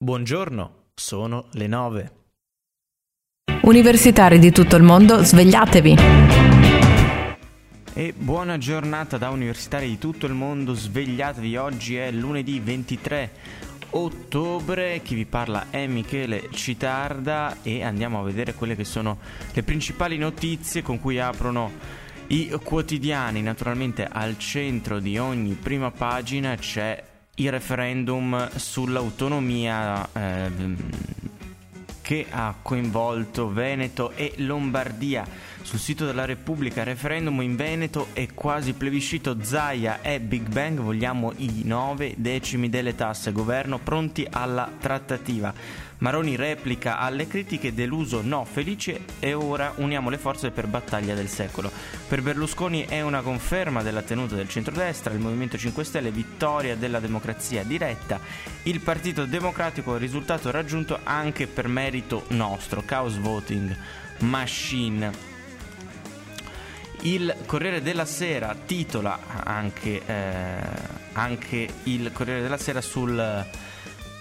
Buongiorno, sono le 9. Universitari di tutto il mondo, svegliatevi! E buona giornata da universitari di tutto il mondo, svegliatevi, oggi è lunedì 23 ottobre, chi vi parla è Michele Citarda e andiamo a vedere quelle che sono le principali notizie con cui aprono i quotidiani. Naturalmente al centro di ogni prima pagina c'è il referendum sull'autonomia eh, che ha coinvolto Veneto e Lombardia. Sul sito della Repubblica, referendum in Veneto e quasi plebiscito Zaia e Big Bang, vogliamo i nove decimi delle tasse, governo pronti alla trattativa. Maroni replica alle critiche deluso no felice e ora uniamo le forze per battaglia del secolo. Per Berlusconi è una conferma della tenuta del centrodestra, il Movimento 5 Stelle vittoria della democrazia diretta, il Partito Democratico è risultato raggiunto anche per merito nostro, chaos voting machine. Il Corriere della Sera titola anche, eh, anche il Corriere della Sera sul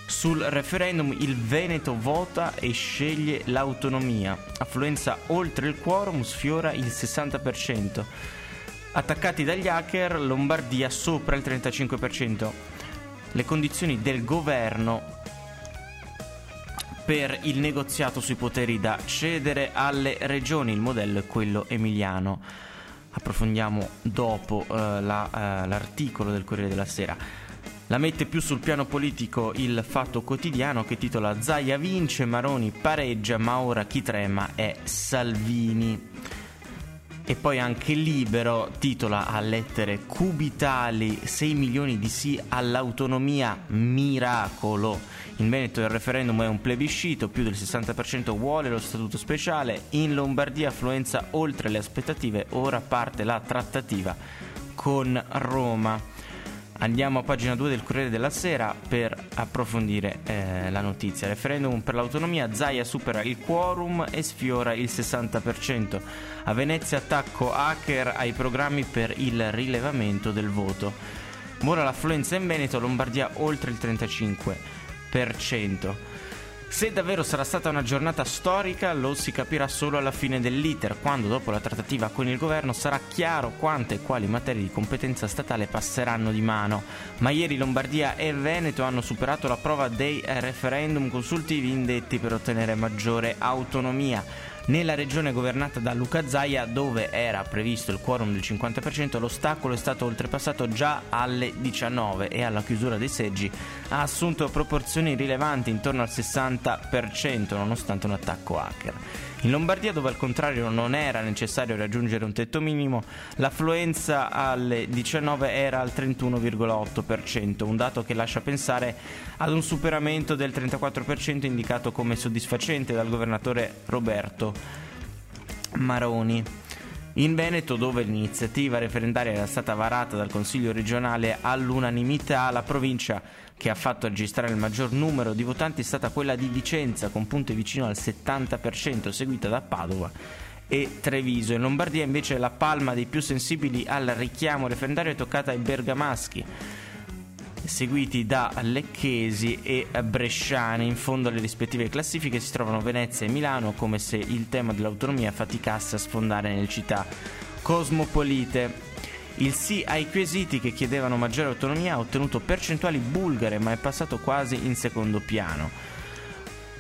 sul referendum il Veneto vota e sceglie l'autonomia. Affluenza oltre il quorum sfiora il 60%. Attaccati dagli hacker, Lombardia sopra il 35%. Le condizioni del governo per il negoziato sui poteri da cedere alle regioni. Il modello è quello emiliano. Approfondiamo dopo uh, la, uh, l'articolo del Corriere della Sera. La mette più sul piano politico il Fatto Quotidiano che titola Zaia vince, Maroni pareggia, ma ora chi trema è Salvini. E poi anche Libero titola a lettere cubitali 6 milioni di sì all'autonomia, miracolo. In Veneto il referendum è un plebiscito, più del 60% vuole lo statuto speciale, in Lombardia affluenza oltre le aspettative, ora parte la trattativa con Roma. Andiamo a pagina 2 del Corriere della Sera per approfondire eh, la notizia. Referendum per l'autonomia, Zaia supera il quorum e sfiora il 60%. A Venezia attacco hacker ai programmi per il rilevamento del voto. Ora l'affluenza in Veneto, Lombardia oltre il 35%. Se davvero sarà stata una giornata storica lo si capirà solo alla fine dell'iter, quando dopo la trattativa con il governo sarà chiaro quante e quali materie di competenza statale passeranno di mano. Ma ieri Lombardia e Veneto hanno superato la prova dei referendum consultivi indetti per ottenere maggiore autonomia. Nella regione governata da Luca Zaia, dove era previsto il quorum del 50%, l'ostacolo è stato oltrepassato già alle 19 e alla chiusura dei seggi ha assunto proporzioni rilevanti intorno al 60%, nonostante un attacco hacker. In Lombardia, dove al contrario non era necessario raggiungere un tetto minimo, l'affluenza alle 19 era al 31,8%, un dato che lascia pensare ad un superamento del 34% indicato come soddisfacente dal governatore Roberto Maroni. In Veneto, dove l'iniziativa referendaria era stata varata dal Consiglio regionale all'unanimità, la provincia che ha fatto registrare il maggior numero di votanti è stata quella di Vicenza, con punte vicino al 70%, seguita da Padova e Treviso. In Lombardia invece la palma dei più sensibili al richiamo referendario è toccata ai bergamaschi seguiti da Lecchesi e Bresciani. In fondo alle rispettive classifiche si trovano Venezia e Milano, come se il tema dell'autonomia faticasse a sfondare nelle città cosmopolite. Il sì ai quesiti che chiedevano maggiore autonomia ha ottenuto percentuali bulgare, ma è passato quasi in secondo piano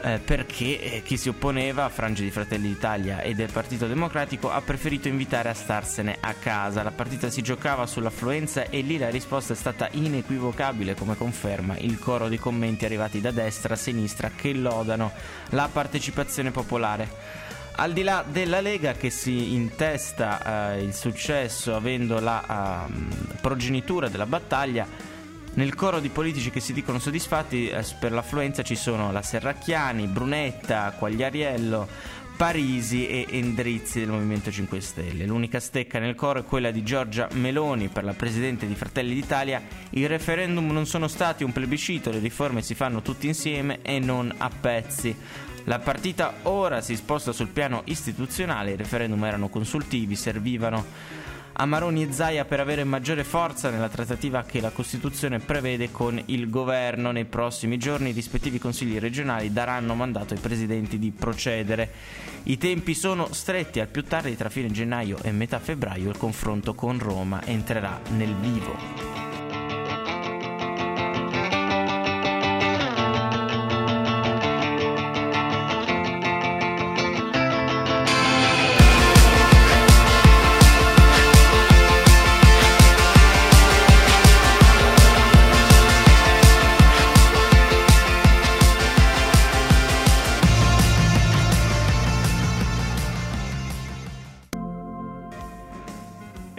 eh, perché eh, chi si opponeva a frange di Fratelli d'Italia e del Partito Democratico ha preferito invitare a starsene a casa. La partita si giocava sull'affluenza e lì la risposta è stata inequivocabile, come conferma il coro di commenti arrivati da destra a sinistra che lodano la partecipazione popolare. Al di là della Lega che si intesta eh, il successo avendo la uh, progenitura della battaglia, nel coro di politici che si dicono soddisfatti eh, per l'affluenza ci sono la Serracchiani, Brunetta, Quagliariello, Parisi e Endrizzi del Movimento 5 Stelle. L'unica stecca nel coro è quella di Giorgia Meloni per la Presidente di Fratelli d'Italia. I referendum non sono stati un plebiscito, le riforme si fanno tutti insieme e non a pezzi. La partita ora si sposta sul piano istituzionale, i referendum erano consultivi, servivano a Maroni e Zaia per avere maggiore forza nella trattativa che la Costituzione prevede con il governo. Nei prossimi giorni i rispettivi consigli regionali daranno mandato ai presidenti di procedere. I tempi sono stretti, al più tardi tra fine gennaio e metà febbraio il confronto con Roma entrerà nel vivo.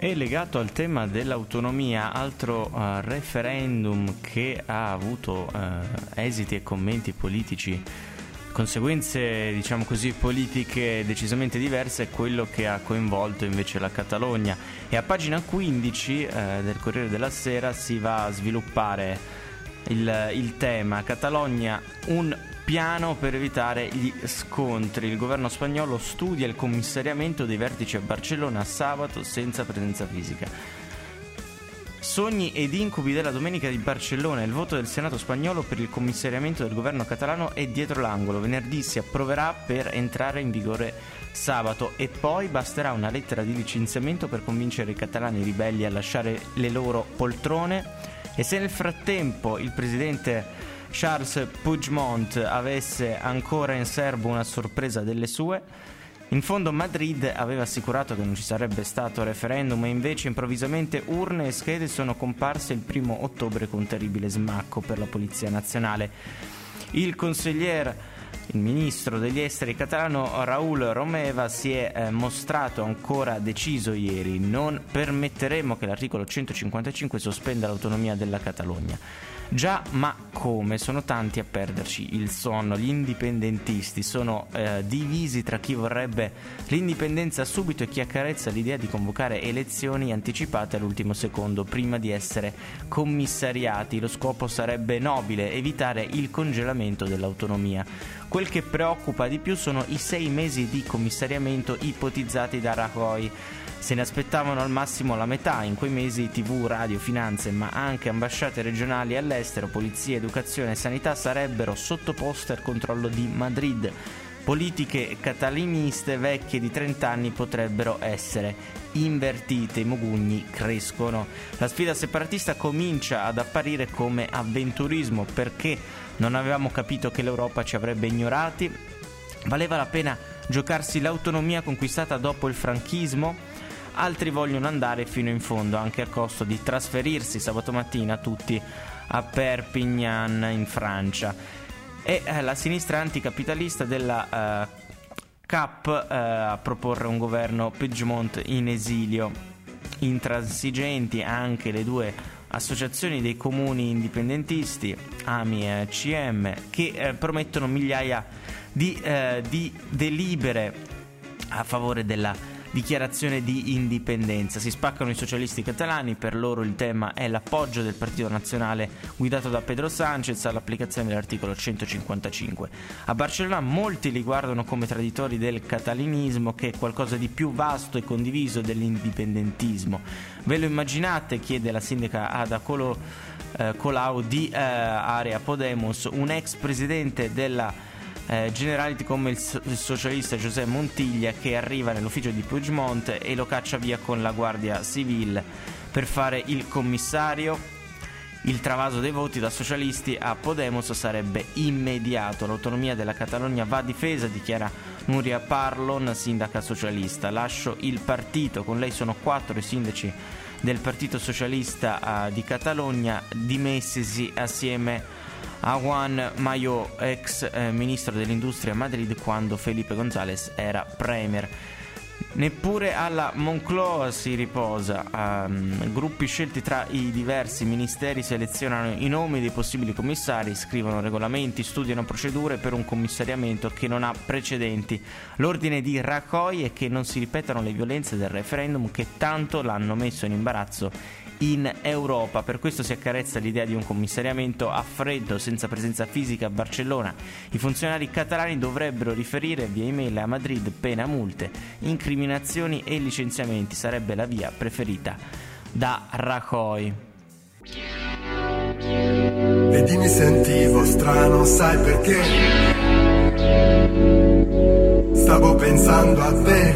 E legato al tema dell'autonomia, altro uh, referendum che ha avuto uh, esiti e commenti politici, conseguenze diciamo così politiche decisamente diverse, è quello che ha coinvolto invece la Catalogna. E a pagina 15 uh, eh, del Corriere della Sera si va a sviluppare il, il tema Catalogna, un piano per evitare gli scontri. Il governo spagnolo studia il commissariamento dei vertici a Barcellona sabato senza presenza fisica. Sogni ed incubi della domenica di Barcellona. Il voto del Senato spagnolo per il commissariamento del governo catalano è dietro l'angolo. Venerdì si approverà per entrare in vigore sabato e poi basterà una lettera di licenziamento per convincere i catalani ribelli a lasciare le loro poltrone. E se nel frattempo il presidente Charles Puigdemont avesse ancora in serbo una sorpresa delle sue. In fondo Madrid aveva assicurato che non ci sarebbe stato referendum e invece improvvisamente urne e schede sono comparse il primo ottobre con terribile smacco per la Polizia Nazionale. Il consigliere il ministro degli esteri catalano Raúl Romeva si è eh, mostrato ancora deciso ieri. Non permetteremo che l'articolo 155 sospenda l'autonomia della Catalogna. Già, ma come? Sono tanti a perderci il sonno. Gli indipendentisti sono eh, divisi tra chi vorrebbe l'indipendenza subito e chi accarezza l'idea di convocare elezioni anticipate all'ultimo secondo prima di essere commissariati. Lo scopo sarebbe nobile, evitare il congelamento dell'autonomia. Quel che preoccupa di più sono i sei mesi di commissariamento ipotizzati da Rajoy se ne aspettavano al massimo la metà, in quei mesi tv, radio, finanze, ma anche ambasciate regionali all'estero, polizia, educazione e sanità sarebbero sottoposte al controllo di Madrid. Politiche cataliniste vecchie di 30 anni potrebbero essere invertite, i mogugni crescono. La sfida separatista comincia ad apparire come avventurismo perché non avevamo capito che l'Europa ci avrebbe ignorati. Valeva la pena giocarsi l'autonomia conquistata dopo il franchismo? Altri vogliono andare fino in fondo anche a costo di trasferirsi sabato mattina tutti a Perpignan in Francia. E eh, la sinistra anticapitalista della eh, CAP eh, a proporre un governo Piedmont in esilio. Intransigenti anche le due associazioni dei comuni indipendentisti, AMI e CM, che eh, promettono migliaia di, eh, di delibere a favore della dichiarazione di indipendenza. Si spaccano i socialisti catalani, per loro il tema è l'appoggio del Partito Nazionale guidato da Pedro Sanchez all'applicazione dell'articolo 155. A Barcellona molti li guardano come traditori del catalinismo che è qualcosa di più vasto e condiviso dell'indipendentismo. Ve lo immaginate? chiede la sindaca Ada Colo, eh, Colau di eh, Area Podemos, un ex presidente della eh, generality come il, so- il, socialista José Montiglia che arriva nell'ufficio di Puigdemont e lo caccia via con la Guardia Civile per fare il commissario. Il travaso dei voti da socialisti a Podemos sarebbe immediato. L'autonomia della Catalogna va difesa, dichiara Nuria Parlon, sindaca socialista. Lascio il partito, con lei sono quattro i sindaci del Partito Socialista uh, di Catalogna dimessisi assieme a a Juan Mayo, ex eh, ministro dell'industria a Madrid quando Felipe González era premier. Neppure alla Moncloa si riposa. Um, gruppi scelti tra i diversi ministeri selezionano i nomi dei possibili commissari, scrivono regolamenti, studiano procedure per un commissariamento che non ha precedenti. L'ordine di Rajoy è che non si ripetano le violenze del referendum che tanto l'hanno messo in imbarazzo in Europa. Per questo si accarezza l'idea di un commissariamento a freddo, senza presenza fisica a Barcellona. I funzionari catalani dovrebbero riferire via email a Madrid pena multe, incriminando eliminazioni e licenziamenti sarebbe la via preferita da Rajoy. Vedi mi sentivo strano, sai perché? Stavo pensando a te.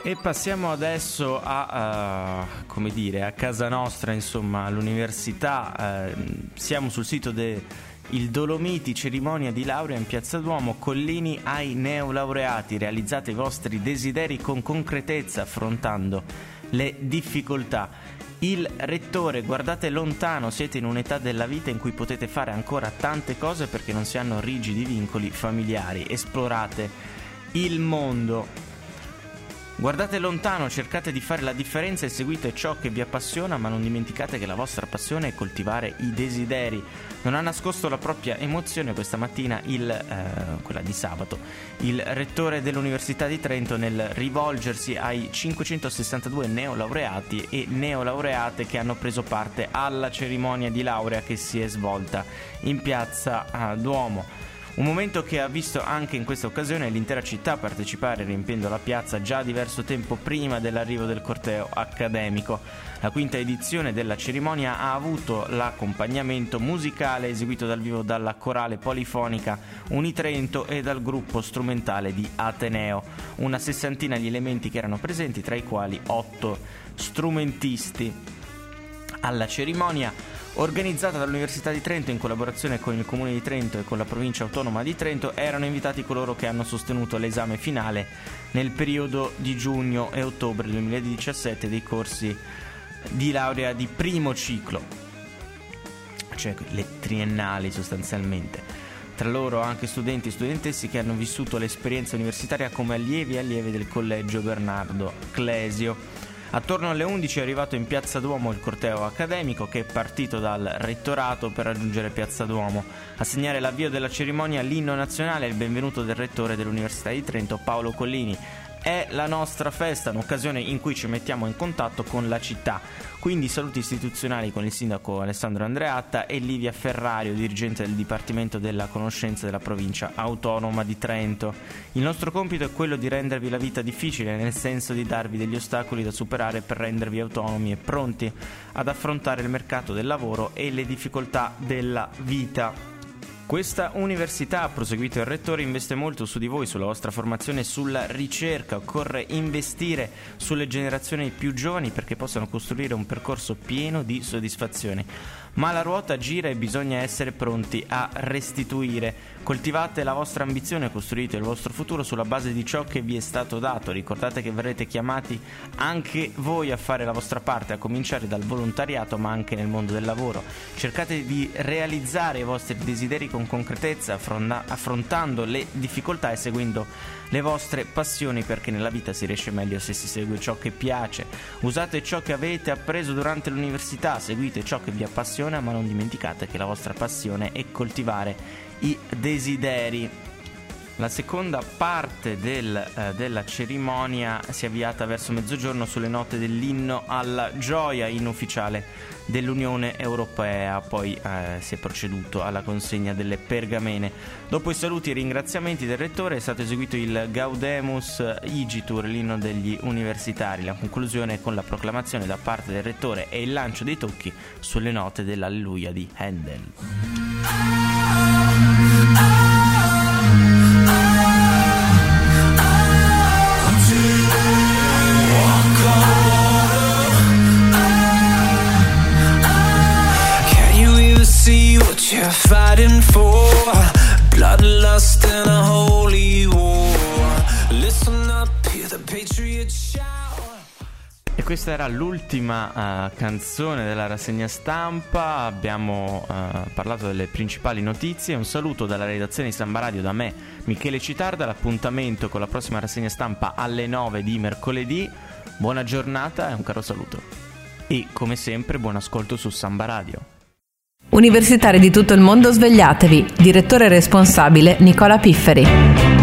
E passiamo adesso a, uh, come dire, a casa nostra, insomma, all'università. Uh, siamo sul sito del Dolomiti, cerimonia di laurea in Piazza Duomo, Collini ai neolaureati, realizzate i vostri desideri con concretezza, affrontando le difficoltà. Il rettore, guardate lontano, siete in un'età della vita in cui potete fare ancora tante cose perché non si hanno rigidi vincoli familiari. Esplorate il mondo. Guardate lontano, cercate di fare la differenza e seguite ciò che vi appassiona, ma non dimenticate che la vostra passione è coltivare i desideri. Non ha nascosto la propria emozione questa mattina, il, eh, quella di sabato, il rettore dell'Università di Trento nel rivolgersi ai 562 neolaureati e neolaureate che hanno preso parte alla cerimonia di laurea che si è svolta in piazza eh, Duomo. Un momento che ha visto anche in questa occasione l'intera città partecipare riempiendo la piazza già diverso tempo prima dell'arrivo del corteo accademico. La quinta edizione della cerimonia ha avuto l'accompagnamento musicale eseguito dal vivo dalla corale polifonica Unitrento e dal gruppo strumentale di Ateneo. Una sessantina di elementi che erano presenti, tra i quali otto strumentisti. Alla cerimonia organizzata dall'Università di Trento in collaborazione con il Comune di Trento e con la Provincia Autonoma di Trento, erano invitati coloro che hanno sostenuto l'esame finale nel periodo di giugno e ottobre 2017 dei corsi di laurea di primo ciclo, cioè le triennali sostanzialmente. Tra loro anche studenti e studentessi che hanno vissuto l'esperienza universitaria come allievi e allievi del Collegio Bernardo Clesio. Attorno alle 11 è arrivato in Piazza Duomo il corteo accademico che è partito dal rettorato per raggiungere Piazza Duomo. A segnare l'avvio della cerimonia l'inno nazionale e il benvenuto del rettore dell'Università di Trento Paolo Collini. È la nostra festa, un'occasione in cui ci mettiamo in contatto con la città. Quindi saluti istituzionali con il sindaco Alessandro Andreatta e Livia Ferrario, dirigente del Dipartimento della Conoscenza della provincia autonoma di Trento. Il nostro compito è quello di rendervi la vita difficile, nel senso di darvi degli ostacoli da superare per rendervi autonomi e pronti ad affrontare il mercato del lavoro e le difficoltà della vita. Questa università, ha proseguito il rettore, investe molto su di voi, sulla vostra formazione e sulla ricerca. Occorre investire sulle generazioni più giovani perché possano costruire un percorso pieno di soddisfazioni. Ma la ruota gira e bisogna essere pronti a restituire. Coltivate la vostra ambizione, costruite il vostro futuro sulla base di ciò che vi è stato dato. Ricordate che verrete chiamati anche voi a fare la vostra parte, a cominciare dal volontariato ma anche nel mondo del lavoro. Cercate di realizzare i vostri desideri con concretezza, affrontando le difficoltà e seguendo le vostre passioni perché nella vita si riesce meglio se si segue ciò che piace. Usate ciò che avete appreso durante l'università, seguite ciò che vi appassiona ma non dimenticate che la vostra passione è coltivare i desideri. La seconda parte del, eh, della cerimonia si è avviata verso mezzogiorno sulle note dell'inno alla gioia in ufficiale dell'Unione Europea, poi eh, si è proceduto alla consegna delle pergamene. Dopo i saluti e i ringraziamenti del rettore è stato eseguito il Gaudemus Igitur, l'inno degli universitari, la conclusione con la proclamazione da parte del rettore e il lancio dei tocchi sulle note dell'Alleluia di Handel. E questa era l'ultima uh, canzone della rassegna stampa, abbiamo uh, parlato delle principali notizie, un saluto dalla redazione di Samba Radio da me, Michele Citarda, l'appuntamento con la prossima rassegna stampa alle 9 di mercoledì, buona giornata e un caro saluto. E come sempre buon ascolto su Samba Radio. Universitari di tutto il mondo svegliatevi. Direttore responsabile Nicola Pifferi.